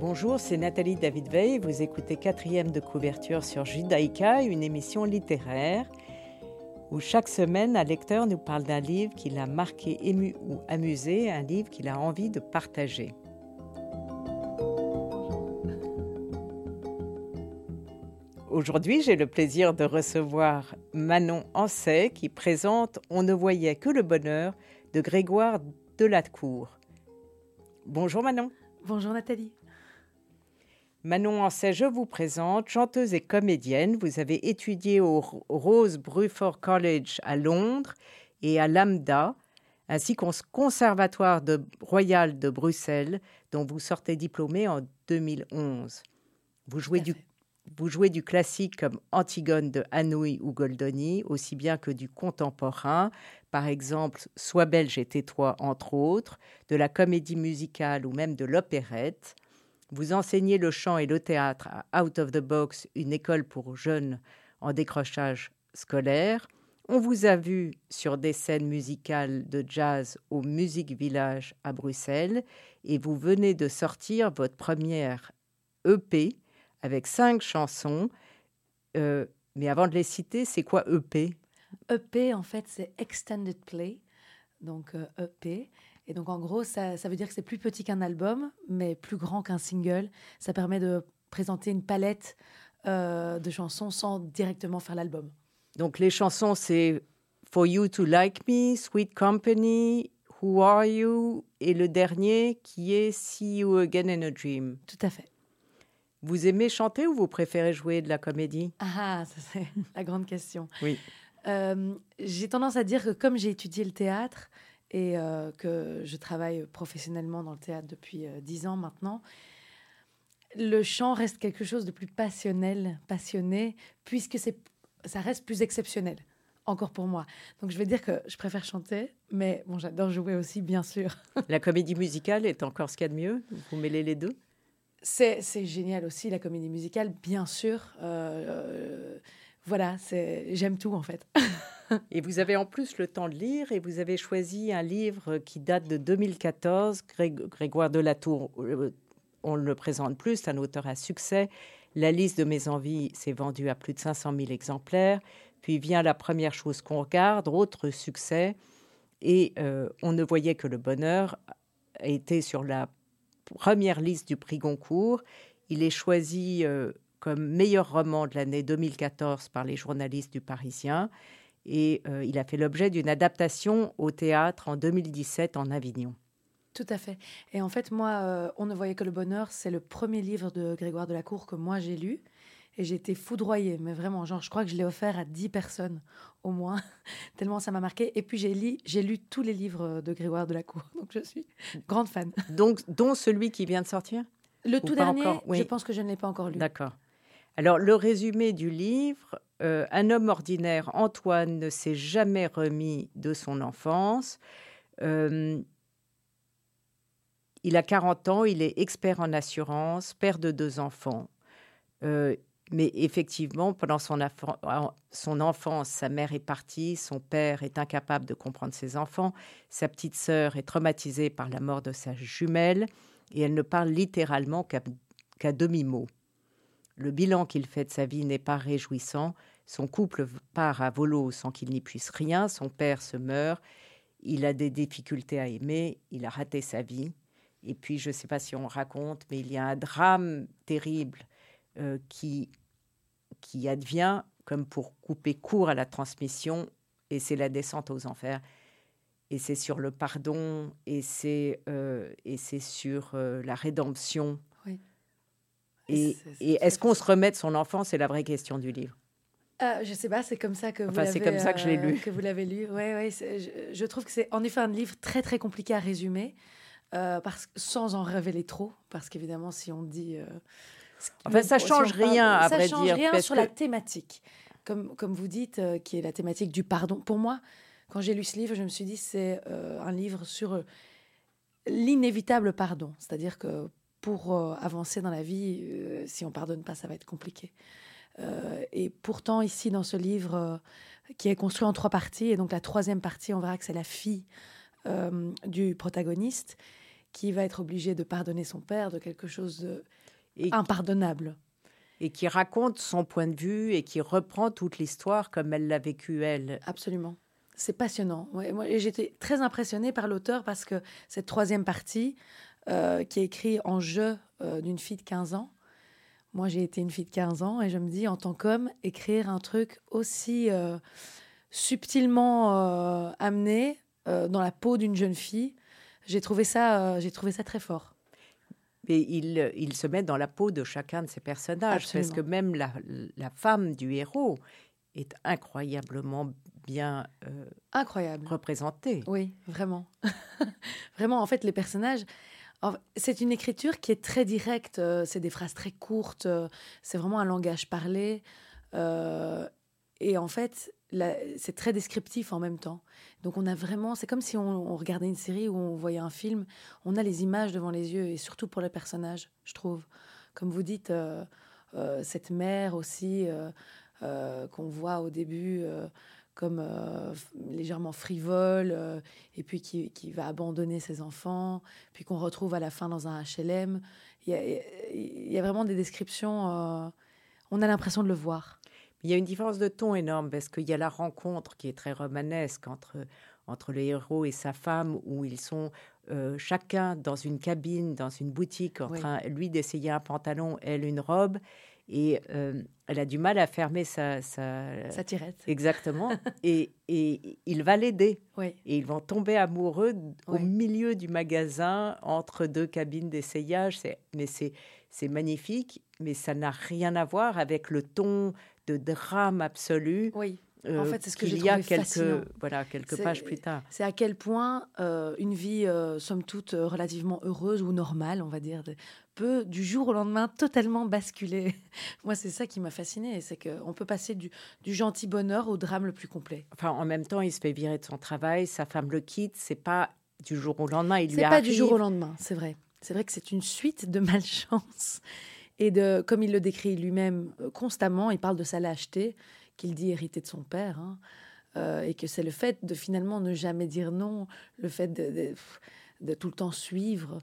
Bonjour, c'est Nathalie David Veil. Vous écoutez quatrième de couverture sur Judaïka, une émission littéraire où chaque semaine un lecteur nous parle d'un livre qui l'a marqué, ému ou amusé, un livre qu'il a envie de partager. Aujourd'hui, j'ai le plaisir de recevoir Manon Ancet qui présente On ne voyait que le bonheur de Grégoire Delatcourt. Bonjour Manon. Bonjour Nathalie. Manon Ancet, je vous présente, chanteuse et comédienne. Vous avez étudié au Rose Bruford College à Londres et à Lambda, ainsi qu'au Conservatoire de, royal de Bruxelles, dont vous sortez diplômée en 2011. Vous jouez, du, vous jouez du classique comme Antigone de Hanouille ou Goldoni, aussi bien que du contemporain, par exemple Sois belge et tais-toi, entre autres, de la comédie musicale ou même de l'opérette. Vous enseignez le chant et le théâtre à Out of the Box, une école pour jeunes en décrochage scolaire. On vous a vu sur des scènes musicales de jazz au Music Village à Bruxelles et vous venez de sortir votre première EP avec cinq chansons. Euh, mais avant de les citer, c'est quoi EP EP, en fait, c'est Extended Play, donc EP. Et donc, en gros, ça, ça veut dire que c'est plus petit qu'un album, mais plus grand qu'un single. Ça permet de présenter une palette euh, de chansons sans directement faire l'album. Donc, les chansons, c'est For You to Like Me, Sweet Company, Who Are You, et le dernier qui est See You Again in a Dream. Tout à fait. Vous aimez chanter ou vous préférez jouer de la comédie? Ah, ça c'est la grande question. Oui. Euh, j'ai tendance à dire que comme j'ai étudié le théâtre, et euh, que je travaille professionnellement dans le théâtre depuis euh, dix ans maintenant, le chant reste quelque chose de plus passionnel, passionné, puisque c'est, ça reste plus exceptionnel, encore pour moi. Donc je vais dire que je préfère chanter, mais bon, j'adore jouer aussi, bien sûr. La comédie musicale est encore ce qu'il y a de mieux? Vous mêlez les deux? C'est, c'est génial aussi, la comédie musicale, bien sûr. Euh, voilà, c'est, j'aime tout en fait. et vous avez en plus le temps de lire et vous avez choisi un livre qui date de 2014, Grégoire Delatour. Euh, on ne le présente plus, c'est un auteur à succès. La liste de mes envies s'est vendue à plus de 500 000 exemplaires. Puis vient la première chose qu'on regarde, autre succès. Et euh, on ne voyait que le bonheur été sur la première liste du prix Goncourt. Il est choisi euh, comme meilleur roman de l'année 2014 par les journalistes du Parisien et euh, il a fait l'objet d'une adaptation au théâtre en 2017 en Avignon. Tout à fait. Et en fait, moi, euh, On ne voyait que le bonheur, c'est le premier livre de Grégoire Delacour que moi j'ai lu. Et j'ai été foudroyée, mais vraiment, genre, je crois que je l'ai offert à 10 personnes au moins, tellement ça m'a marqué. Et puis j'ai lu, j'ai lu tous les livres de Grégoire Delacour, donc je suis grande fan. Donc, dont celui qui vient de sortir? Le tout dernier, je pense que je ne l'ai pas encore lu. D'accord. Alors, le résumé du livre, euh, un homme ordinaire, Antoine, ne s'est jamais remis de son enfance. Euh, il a 40 ans, il est expert en assurance, père de deux enfants. Euh, mais effectivement, pendant son, enfance, sa mère est partie, son père est incapable de comprendre ses enfants, sa petite sœur est traumatisée par la mort de sa jumelle, et elle ne parle littéralement qu'à demi-mot. Le bilan qu'il fait de sa vie n'est pas réjouissant. Son couple part à volo sans qu'il n'y puisse rien. Son père se meurt. Il a des difficultés à aimer. Il a raté sa vie. Et puis, je ne sais pas si on raconte, mais il y a un drame terrible euh, qui, qui advient comme pour couper court à la transmission. Et c'est la descente aux enfers. Et c'est sur le pardon. Et c'est euh, sur euh, la rédemption et, est-ce qu'on se remet de son enfant C'est la vraie question du livre? Euh, je sais pas, c'est comme ça que vous enfin, c'est comme ça que je l'ai lu. Euh, que vous l'avez lu. Ouais, ouais. Je, je, trouve que c'est en effet un livre très très compliqué à résumer, euh, parce sans en révéler trop, parce qu'évidemment, si on dit, euh, enfin, ça change rien à ça vrai change rien sur la thématique, comme comme vous dites, qui est la thématique du pardon. Pour moi, quand j'ai lu ce livre, je me suis dit c'est un livre sur l'inévitable pardon. C'est-à-dire que pour euh, avancer dans la vie, euh, si on pardonne pas, ça va être compliqué. Euh, et pourtant, ici, dans ce livre qui est construit en trois parties, et donc la troisième partie, on verra que c'est la fille du protagoniste qui va être obligée de pardonner son père de quelque chose d'impardonnable. Et qui raconte son point de vue et qui reprend toute l'histoire comme elle l'a vécue elle. Absolument. C'est passionnant. Ouais, moi, j'étais très impressionnée par l'auteur parce que cette troisième partie, euh, qui est écrit en jeu euh, d'une fille de 15 ans. Moi, j'ai été une fille de 15 ans et je me dis, en tant qu'homme, écrire un truc aussi euh, subtilement amené dans la peau d'une jeune fille, j'ai trouvé, ça, j'ai trouvé ça très fort. Mais il, il, se met dans la peau de chacun de ces personnages, parce que même la, la, femme du héros est incroyablement bien Incroyable. représentée. Oui, vraiment. vraiment, en fait, les personnages, c'est une écriture qui est très directe, euh, c'est des phrases très courtes, euh, c'est vraiment un langage parlé. Euh, et en fait, c'est très descriptif en même temps. Donc on a vraiment, c'est comme si on, regardait une série ou on voyait un film, on a les images devant les yeux, et surtout pour les personnages, je trouve. Comme vous dites, cette mère aussi qu'on voit au début comme euh, légèrement frivole, euh, et puis qui, qui, va abandonner ses enfants, puis qu'on retrouve à la fin dans un HLM. Il y a, il y a vraiment des descriptions, euh, on a l'impression de le voir. Il y a une différence de ton énorme, parce qu'il y a la rencontre qui est très romanesque entre, entre le héros et sa femme, où ils sont chacun dans une cabine, dans une boutique, en train, lui d'essayer un pantalon, elle une robe. Et euh, elle a du mal à fermer sa... Sa, sa tirette. Exactement. et, et, il va l'aider. Oui. Et ils vont tomber amoureux au milieu du magasin, entre deux cabines d'essayage. Mais c'est magnifique, mais ça n'a rien à voir avec le ton de drame absolu. Oui. En fait, c'est ce que j'ai trouvé y a quelques, voilà, quelques pages plus tard. C'est à quel point euh, une vie, euh, somme toute, relativement heureuse ou normale, on va dire, peut du jour au lendemain totalement basculer. Moi, c'est ça qui m'a fasciné, c'est qu'on peut passer du, gentil bonheur au drame le plus complet. Enfin, en même temps, il se fait virer de son travail, sa femme le quitte, c'est pas du jour au lendemain, il lui arrive. C'est pas du jour au lendemain, c'est vrai. C'est vrai que c'est une suite de malchance et de, comme il le décrit lui-même euh, constamment, il parle de sa lâcheté qu'il dit hériter de son père. Hein, euh, et que c'est le fait de finalement ne jamais dire non, le fait de, de tout le temps suivre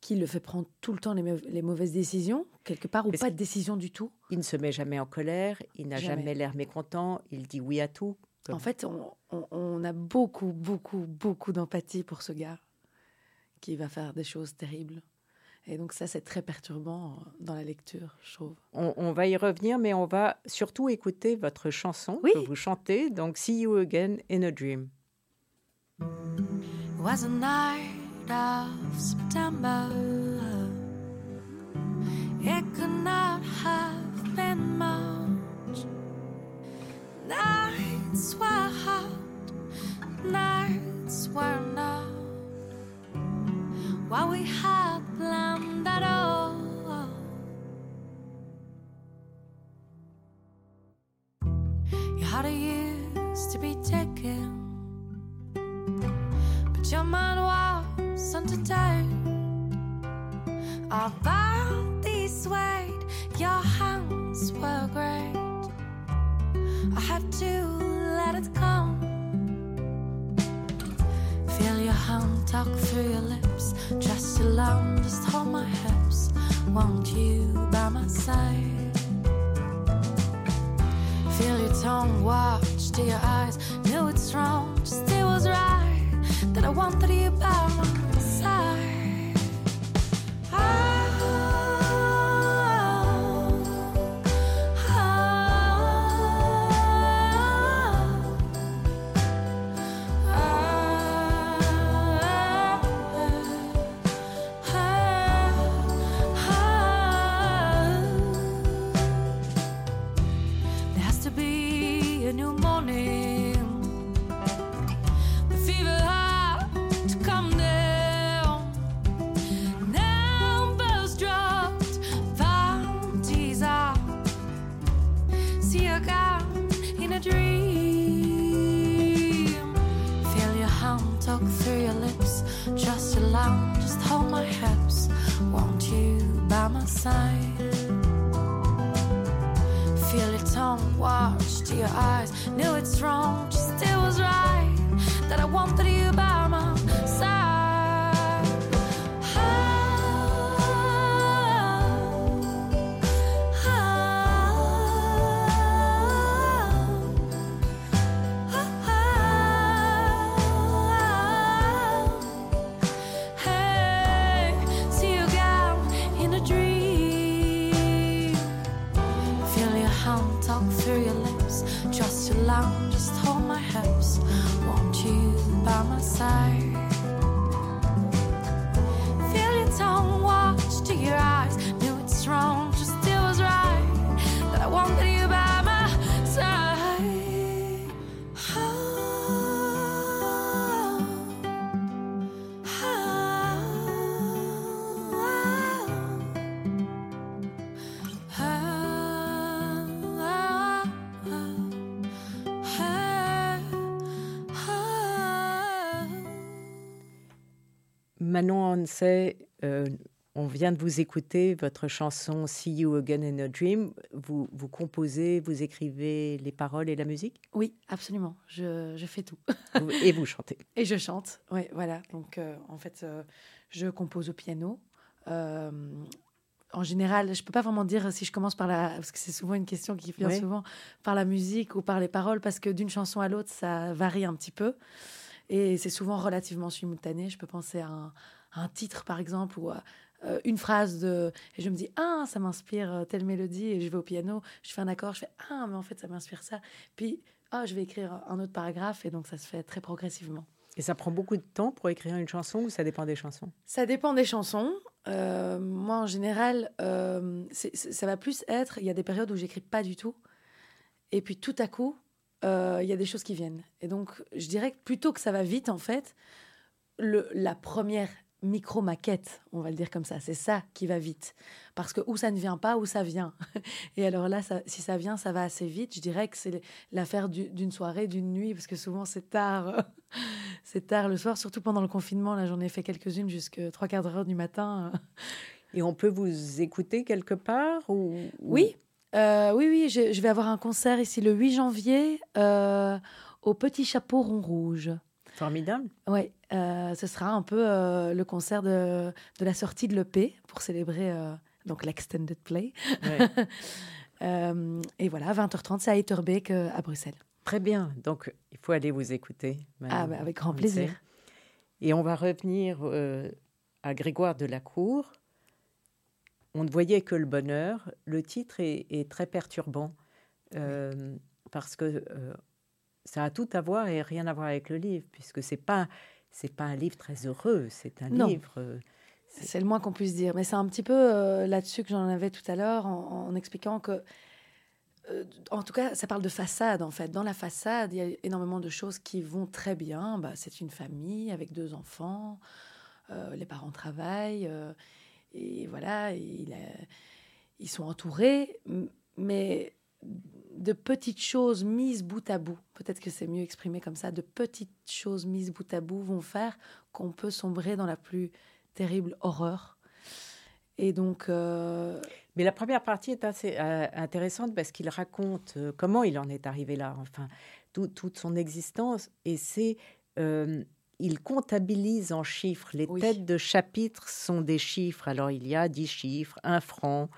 qui le fait prendre tout le temps les, mauvaises décisions, quelque part, ou pas de décision du tout. Il ne se met jamais en colère, il n'a jamais, l'air mécontent, il dit oui à tout. En fait, on, a beaucoup, beaucoup, beaucoup d'empathie pour ce gars qui va faire des choses terribles. Et donc ça, c'est très perturbant dans la lecture, je trouve. On, va y revenir, mais on va surtout écouter votre chanson oui. que vous chantez, donc See You Again in a Dream. Was a night of September. It could not have been much. Nights were hot, nights were not. What we had planned at all. Your heart used to be taken, but your mind was entertained. Our bodies swayed, your hands were great. I had to let it come. Feel your hand talk through your lips. Just alone, just hold my hips. Want you by my side. Feel your tongue watch to your eyes. Knew it's wrong, just it was right. That I wanted you by my your eyes. Knew it's wrong, just it was right. That I wanted you Manon Hansey, euh, on vient de vous écouter votre chanson See You Again in a Dream. Vous, vous composez, vous écrivez les paroles et la musique? Oui, absolument. Je, je fais tout. Et vous chantez. Et je chante, oui, voilà. Donc, euh, en fait, euh, je compose au piano. Euh, en général, je peux pas vraiment dire si je commence par la... Parce que c'est souvent une question qui vient Oui. souvent par la musique ou par les paroles, parce que d'une chanson à l'autre, ça varie un petit peu. Et c'est souvent relativement simultané. Je peux penser à un, un titre, par exemple, ou à euh, une phrase de... Et je me dis, ah, ça m'inspire euh, telle mélodie, et je vais au piano, je fais un accord, je fais, ah, mais en fait, ça m'inspire ça. Puis, ah, je vais écrire un autre paragraphe, et donc ça se fait très progressivement. Et ça prend beaucoup de temps pour écrire une chanson ou ça dépend des chansons? Ça dépend des chansons. Euh, moi, en général, euh, ça va plus être. Il y a des périodes où j'écris pas du tout. Et puis tout à coup, euh, il y a des choses qui viennent. Et donc, je dirais que plutôt que ça va vite, en fait, le, la première micro-maquette, on va le dire comme ça, c'est ça qui va vite. Parce que où ça ne vient pas, où ça vient. Et alors là, ça- si ça vient, ça va assez vite. Je dirais que c'est l'affaire du- d'une soirée, d'une nuit, parce que souvent c'est tard. c'est tard le soir, surtout pendant le confinement. Là, j'en ai fait quelques-unes jusqu'à trois quarts d'heure du matin. Et on peut vous écouter quelque part ou, ou- Oui, euh, oui, oui, je, je vais avoir un concert ici le 8 janvier euh, au Petit Chapeau Rond Rouge. Formidable. Oui, euh, ce sera un peu euh, le concert de, de la sortie de l'EP pour célébrer euh, donc l'extended play. Ouais. Et voilà, 20h30, c'est à Etterbeek à Bruxelles. Très bien. Donc, il faut aller vous écouter. Ah, bah, avec grand plaisir. Et on va revenir à Grégoire de la Cour. On ne voyait que le bonheur. Le titre est, est très perturbant parce que ça a tout à voir et rien à voir avec le livre, puisque c'est pas c'est pas un livre très heureux. C'est un Non. livre. euh, C'est le moins qu'on puisse dire. Mais c'est un petit peu euh, là-dessus que j'en avais tout à l'heure en, en expliquant que, euh, en tout cas, ça parle de façade en fait. Dans la façade, il y a énormément de choses qui vont très bien. Bah, c'est une famille avec deux enfants, les parents travaillent, et voilà, il a- ils sont entourés. Mais de petites choses mises bout à bout, peut-être que c'est mieux exprimé comme ça, de petites choses mises bout à bout vont faire qu'on peut sombrer dans la plus terrible horreur. Et donc, euh, Mais la première partie est assez euh, intéressante parce qu'il raconte euh, comment il en est arrivé là, enfin, tout- toute son existence. Et c'est. Euh, il comptabilise en chiffres. Les Oui. têtes de chapitres sont des chiffres. Alors, il y a 10 chiffres, un franc,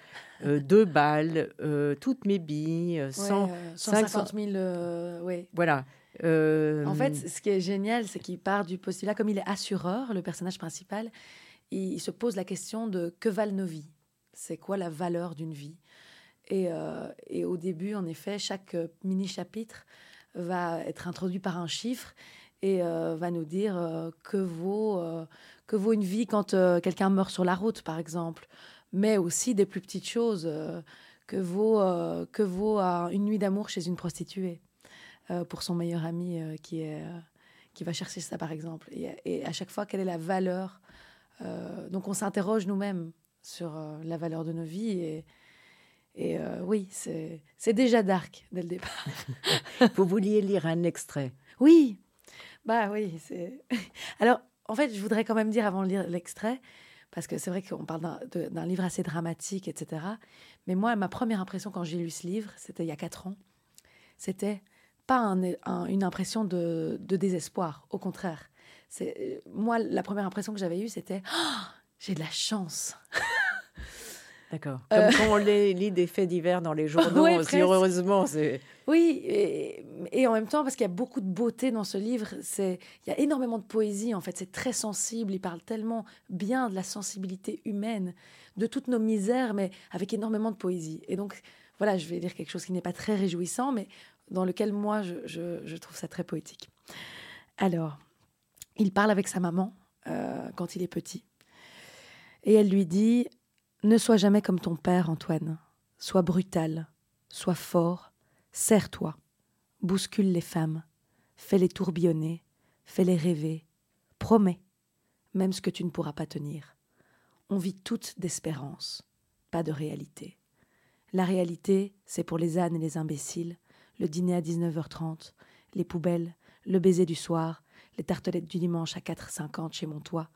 euh, deux balles, euh, toutes mes billes, euh, ouais, 100. euh, 150 000, euh, ouais. Voilà. Euh, En fait, ce qui est génial, c'est qu'il part du postulat, comme il est assureur, le personnage principal, il, il se pose la question de que valent nos vies? C'est quoi la valeur d'une vie? Et, euh, et au début, en effet, chaque euh, mini-chapitre va être introduit par un chiffre et euh, va nous dire euh, que, vaut, euh, que vaut une vie quand quelqu'un meurt sur la route, par exemple, mais aussi des plus petites choses. que vaut, que vaut une nuit d'amour chez une prostituée pour son meilleur ami qui, est, qui va chercher ça, par exemple. Et, et à chaque fois, quelle est la valeur Donc, on s'interroge nous-mêmes sur la valeur de nos vies. Et, et euh, oui, c'est c'est déjà dark dès le départ. vous vouliez lire un extrait? Oui, bah oui. c'est Alors, en fait, je voudrais quand même dire avant de lire l'extrait, parce que c'est vrai qu'on parle d'un livre assez dramatique, etc. Mais moi, ma première impression quand j'ai lu ce livre, c'était il y a quatre ans, c'était pas une impression de, désespoir, au contraire. C'est moi la première impression que j'avais eue, c'était oh, j'ai de la chance. D'accord. Euh. Comme quand on lit des faits divers dans les journaux, aussi heureusement, c'est. Oui, et, en même temps, parce qu'il y a beaucoup de beauté dans ce livre, c'est il y a énormément de poésie, en fait, c'est très sensible, il parle tellement bien de la sensibilité humaine, de toutes nos misères, mais avec énormément de poésie. Et donc, voilà, je vais dire quelque chose qui n'est pas très réjouissant, mais dans lequel moi, je, trouve ça très poétique. Alors, il parle avec sa maman euh, quand il est petit. Et elle lui dit Ne sois jamais comme ton père, Antoine. Sois brutal, sois fort, serre-toi, bouscule les femmes, fais-les tourbillonner, fais-les rêver, promets, même ce que tu ne pourras pas tenir. On vit toutes d'espérance, pas de réalité. La réalité, c'est pour les ânes et les imbéciles, le dîner à 19h30, les poubelles, le baiser du soir, les tartelettes du dimanche à 4h50 chez mon toit.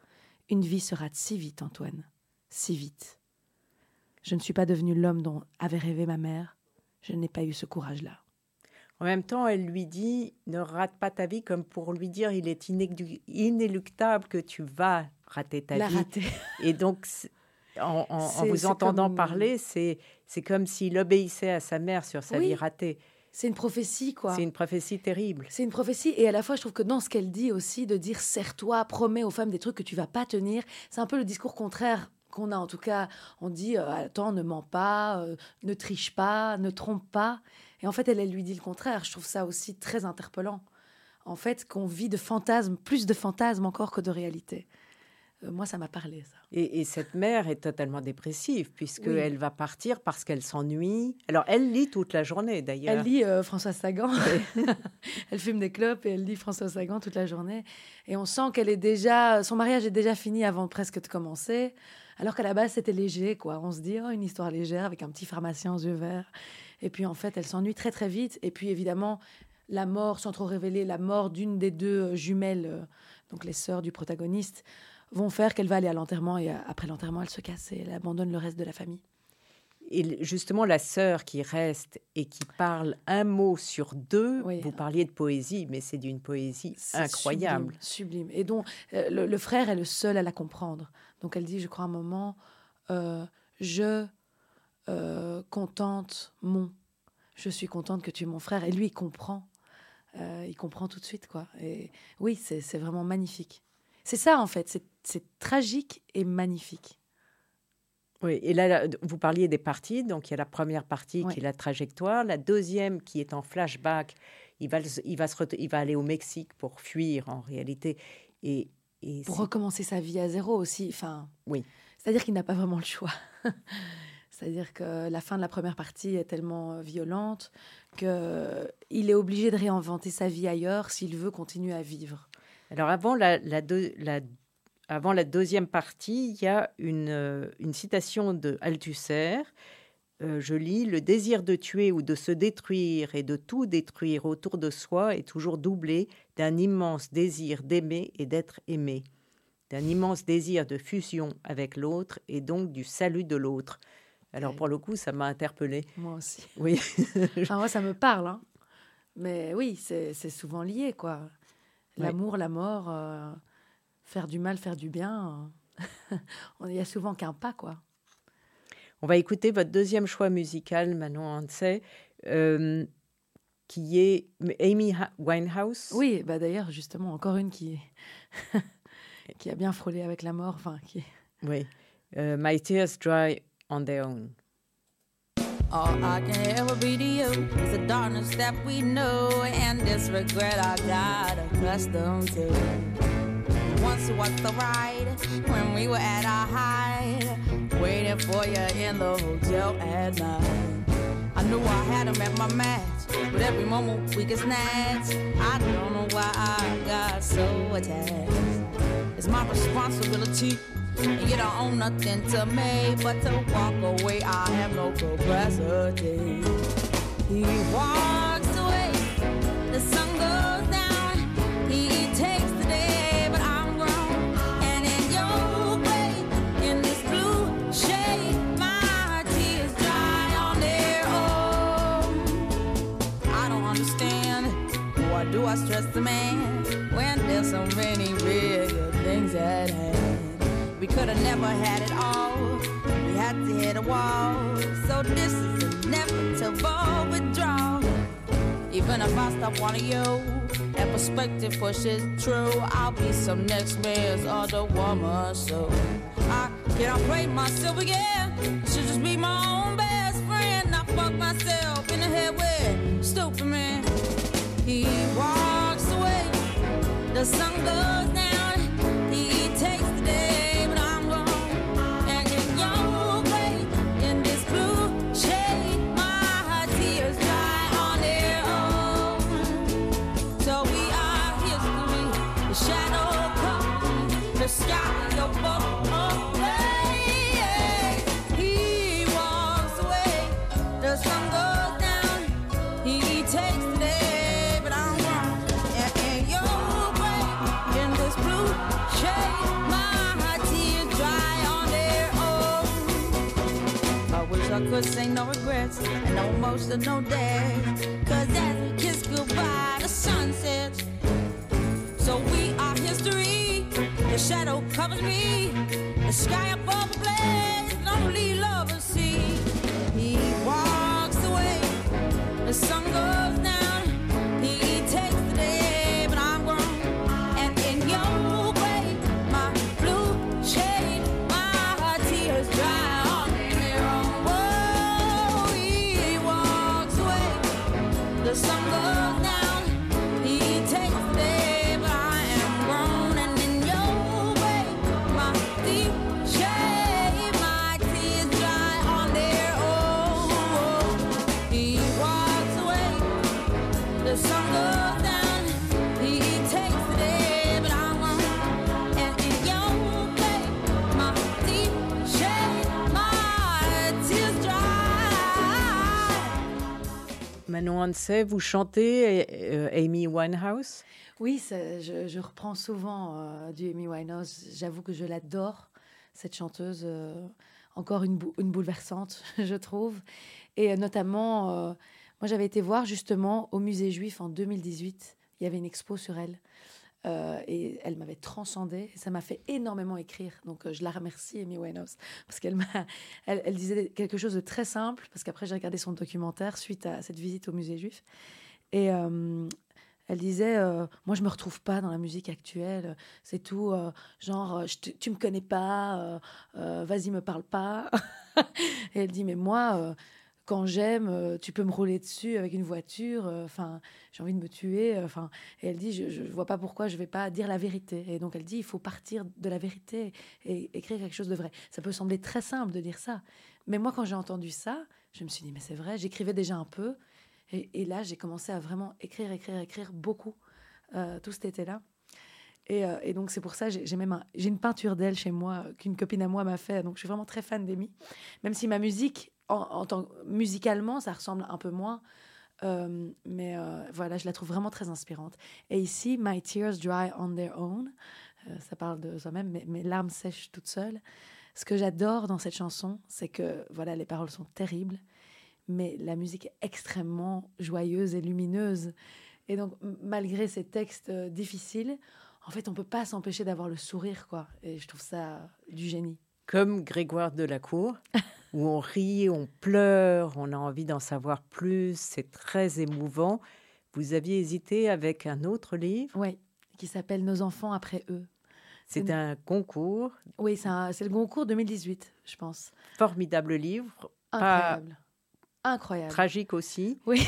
Une vie se rate si vite, Antoine, si vite. Je ne suis pas devenu l'homme dont avait rêvé ma mère. Je n'ai pas eu ce courage-là. En même temps, elle lui dit ne rate pas ta vie comme pour lui dire il est inéluctable que tu vas rater ta vie. Et donc, en, vous entendant parler, c'est comme s'il obéissait à sa mère sur sa vie ratée. C'est une prophétie, quoi. C'est une prophétie terrible. C'est une prophétie. Et à la fois, je trouve que dans ce qu'elle dit aussi, de dire serre-toi, promets aux femmes des trucs que tu vas pas tenir, c'est un peu le discours contraire qu'on a. En tout cas, on dit euh, attends, ne mens pas, euh, ne triche pas, ne trompe pas. Et en fait, elle, elle lui dit le contraire. Je trouve ça aussi très interpellant. En fait, qu'on vit de fantasmes, plus de fantasmes encore que de réalité. Euh, moi, ça m'a parlé, ça. Et, cette mère est totalement dépressive, puisqu'elle va partir parce qu'elle s'ennuie. Alors, elle lit toute la journée, d'ailleurs. Elle lit François Sagan. elle fume des clopes et elle lit François Sagan toute la journée. Et on sent qu'elle est déjà... Son mariage est déjà fini avant presque de commencer. Alors qu'à la base, c'était léger, quoi. On se dit, oh, une histoire légère avec un petit pharmacien aux yeux verts. Et puis, en fait, elle s'ennuie très, très vite. Et puis, évidemment, la mort, sans trop révéler, la mort d'une des deux euh, jumelles, donc les sœurs du protagoniste, vont faire qu'elle va aller à l'enterrement et euh, après l'enterrement, elle se casse et elle abandonne le reste de la famille. Et justement, la sœur qui reste et qui parle un mot sur deux, vous parliez de poésie, mais c'est d'une poésie incroyable. Sublime, Et donc, euh, le, frère est le seul à la comprendre. Donc, elle dit, je crois, un moment, euh, je contente mon. Je suis contente que tu es mon frère. Et lui, il comprend. il comprend tout de suite, quoi. Et oui, c'est vraiment magnifique. C'est ça, en fait. C'est tragique et magnifique. Oui, et là, vous parliez des parties. Donc, il y a la première partie qui est la trajectoire. La deuxième qui est en flashback. Il va, il va, se, il va aller au Mexique pour fuir, en réalité. Et, pour recommencer sa vie à zéro aussi. Enfin, oui. C'est-à-dire qu'il n'a pas vraiment le choix. C'est-à-dire que la fin de la première partie est tellement euh, violente qu'il est obligé de réinventer sa vie ailleurs s'il veut continuer à vivre. Alors avant la, avant la deuxième partie, il y a une, euh, citation de Althusser. Euh, je lis Le désir de tuer ou de se détruire et de tout détruire autour de soi est toujours doublé d'un immense désir d'aimer et d'être aimé, d'un immense désir de fusion avec l'autre et donc du salut de l'autre. Alors pour le coup, ça m'a interpellée. Moi aussi. Oui. enfin, moi, ça me parle. Hein. Mais oui, c'est souvent lié, quoi. L'amour, la mort, euh, faire du mal, faire du bien, euh, il y a souvent qu'un pas, quoi. On va écouter votre deuxième choix musical, Manon Hansey, euh, qui est Amy Winehouse. Oui, bah d'ailleurs, justement, encore une qui, qui a bien frôlé avec la mort. Enfin, qui... Oui. My Tears Dry on Their Own. All I can ever be to you is the darkness that we know and this regret I got accustomed to. Once was the ride when we were at our height, waiting for you in the hotel at night. I knew I had him at my match, but every moment we get snatched. I don't know why I got so attached. It's my responsibility and you don't own nothing to me but to walk away. I have no capacity. He walks just the man when there's so many real good things at hand. We could have never had it all. We had to hit a wall. So this is inevitable withdrawal. Even if I stop wanting you, that perspective pushes true. I'll be some next man's other woman. So I can't break myself again. I should just be my own The sun goes could say no regrets and no emotional day. Cause as we kiss goodbye, the sun sets. So we are history. The shadow covers me. The sky above the. Lonely lovers see. He walks away. The sun goes Vous chantez euh, Amy Winehouse? Oui, je, reprends souvent euh, du Amy Winehouse. J'avoue que je l'adore, cette chanteuse, euh, encore une, bou- une bouleversante, je trouve. Et notamment, moi j'avais été voir justement au musée juif en 2018. Il y avait une expo sur elle. Euh, et elle m'avait transcendée. Ça m'a fait énormément écrire. Donc euh, je la remercie, Amy Winehouse, parce qu'elle disait quelque chose de très simple. Parce qu'après j'ai regardé son documentaire suite à cette visite au musée juif. Et euh, elle disait, moi je me retrouve pas dans la musique actuelle. C'est tout, genre, te- tu me connais pas, vas-y me parle pas. et elle dit, mais moi, quand j'aime, euh, tu peux me rouler dessus avec une voiture. euh, Enfin, j'ai envie de me tuer. euh, Enfin, et elle dit, je, je vois pas pourquoi je vais pas dire la vérité. Et donc elle dit, il faut partir de la vérité et écrire quelque chose de vrai. Ça peut sembler très simple de dire ça, mais moi quand j'ai entendu ça, je me suis dit, mais c'est vrai. J'écrivais déjà un peu. Et, là, j'ai commencé à vraiment écrire, écrire, écrire beaucoup tout cet été-là. Et, donc, c'est pour ça, j'ai même un- j'ai une peinture d'elle chez moi qu'une copine à moi m'a fait. Donc, je suis vraiment très fan d'Amy. Même si ma musique, en, en tant musicalement, ça ressemble un peu moins. Euh, mais euh, voilà, je la trouve vraiment très inspirante. Et ici, My Tears Dry on Their Own, euh, ça parle de soi-même, mais mes larmes sèchent toutes seules. Ce que j'adore dans cette chanson, c'est que voilà, les paroles sont terribles, mais la musique est extrêmement joyeuse et lumineuse. Et donc, malgré ces textes difficiles, en fait, on peut pas s'empêcher d'avoir le sourire, quoi. Et je trouve ça du génie. Comme Grégoire Delacour, où on rit, on pleure, on a envie d'en savoir plus, c'est très émouvant. Vous aviez hésité avec un autre livre, Oui, qui s'appelle Nos enfants après eux. c'est un concours, Oui, c'est le Goncourt 2018, je pense. formidable livre, Incroyable. Incroyable. tragique aussi. Oui.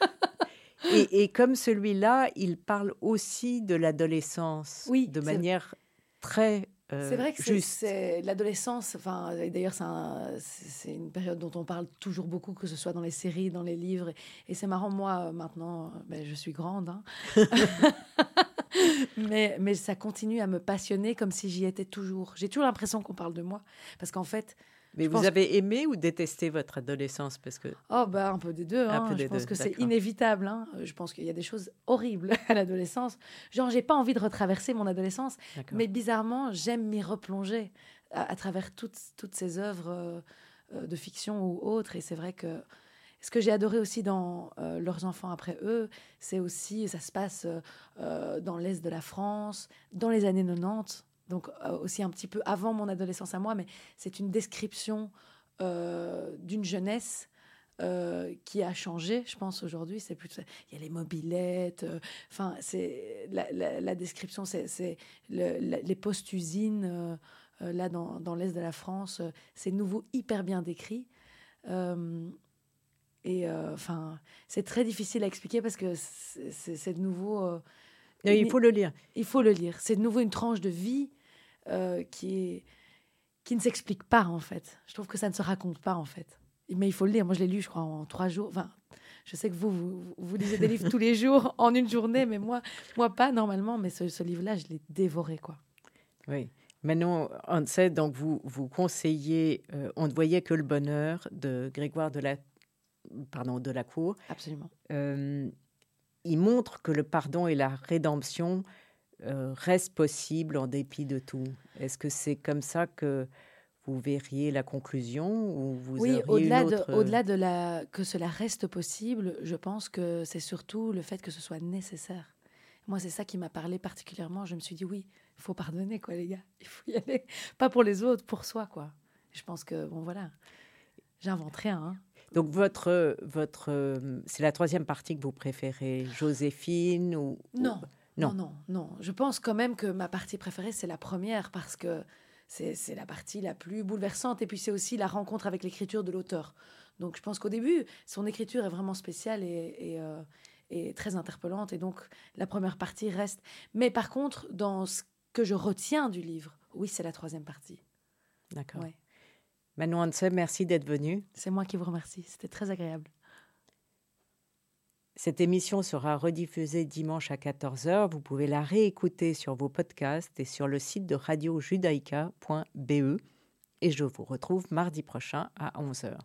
et, et comme celui-là, il parle aussi de l'adolescence Oui, de manière très euh, C'est vrai que c'est- juste. c'est l'adolescence. Enfin, d'ailleurs, c'est un- c'est c'est une période dont on parle toujours beaucoup, que ce soit dans les séries, dans les livres. Et, et c'est marrant, moi, euh, maintenant, euh, ben, je suis grande. hein. mais, mais ça continue à me passionner comme si j'y étais toujours. J'ai toujours l'impression qu'on parle de moi. Parce qu'en fait, Mais je vous pense- avez aimé ou détesté votre adolescence? Parce que Oh, bah, un peu des deux. Hein. peu Je pense deux, que c'est inévitable. hein. Je pense qu'il y a des choses horribles à l'adolescence. Genre, j'ai pas envie de retraverser mon adolescence, mais bizarrement, j'aime m'y replonger à, à travers toutes, toutes ces œuvres euh, euh, de fiction ou autres. Et c'est vrai que Ce que j'ai adoré aussi dans euh, Leurs enfants après eux, c'est aussi, ça se passe euh, euh, dans l'Est de la France, dans les années 90, donc euh, aussi un petit peu avant mon adolescence à moi, mais c'est une description euh, d'une jeunesse euh, qui a changé, je pense, aujourd'hui. C'est plus, il y a les mobilettes, euh, enfin, c'est la, la- la description, c'est le- les postes-usines, euh, euh, là, dans, dans l'Est de la France, c'est nouveau hyper bien décrit. Et enfin, c'est très difficile à expliquer parce que c'est- de nouveau. Non, il faut le lire. il faut le lire. C'est de nouveau une tranche de vie euh, qui est qui ne s'explique pas en fait. Je trouve que ça ne se raconte pas en fait. Mais il faut le lire. Moi, je l'ai lu, je crois, en trois jours. Enfin, je sais que vous, vous, vous lisez des livres tous les jours en une journée, mais moi, moi pas normalement. Mais ce, ce livre-là, je l'ai dévoré, quoi. Oui. Maintenant, on sait, donc vous, vous conseillez euh, On ne voyait que le bonheur de Grégoire de la, pardon, de la Cour. Absolument. Euh, il montre que le pardon et la rédemption euh, restent possibles en dépit de tout? Est-ce que c'est comme ça que vous verriez la conclusion ou vous Oui, au-delà une de, autre... au-delà de la que cela reste possible, je pense que c'est surtout le fait que ce soit nécessaire. Moi, c'est ça qui m'a parlé particulièrement. Je me suis dit oui, il faut pardonner quoi, les gars. Il faut y aller, pas pour les autres, pour soi quoi. Je pense que bon voilà, j'invente rien. hein. Donc votre, votre, euh, c'est la troisième partie que vous préférez, Joséphine ou Non. Non. Non, non, non. Je pense quand même que ma partie préférée, c'est la première parce que c'est la partie la plus bouleversante et puis c'est aussi la rencontre avec l'écriture de l'auteur. Donc je pense qu'au début, son écriture est vraiment spéciale et, et, euh, et très interpellante et donc la première partie reste. Mais par contre, dans ce que je retiens du livre, oui, c'est la troisième partie. D'accord. Ouais. Manon Hansen, merci d'être venue. C'est moi qui vous remercie. C'était très agréable. Cette émission sera rediffusée dimanche à 14h. Vous pouvez la réécouter sur vos podcasts et sur le site de radiojudaïka.be. Et je vous retrouve mardi prochain à 11h.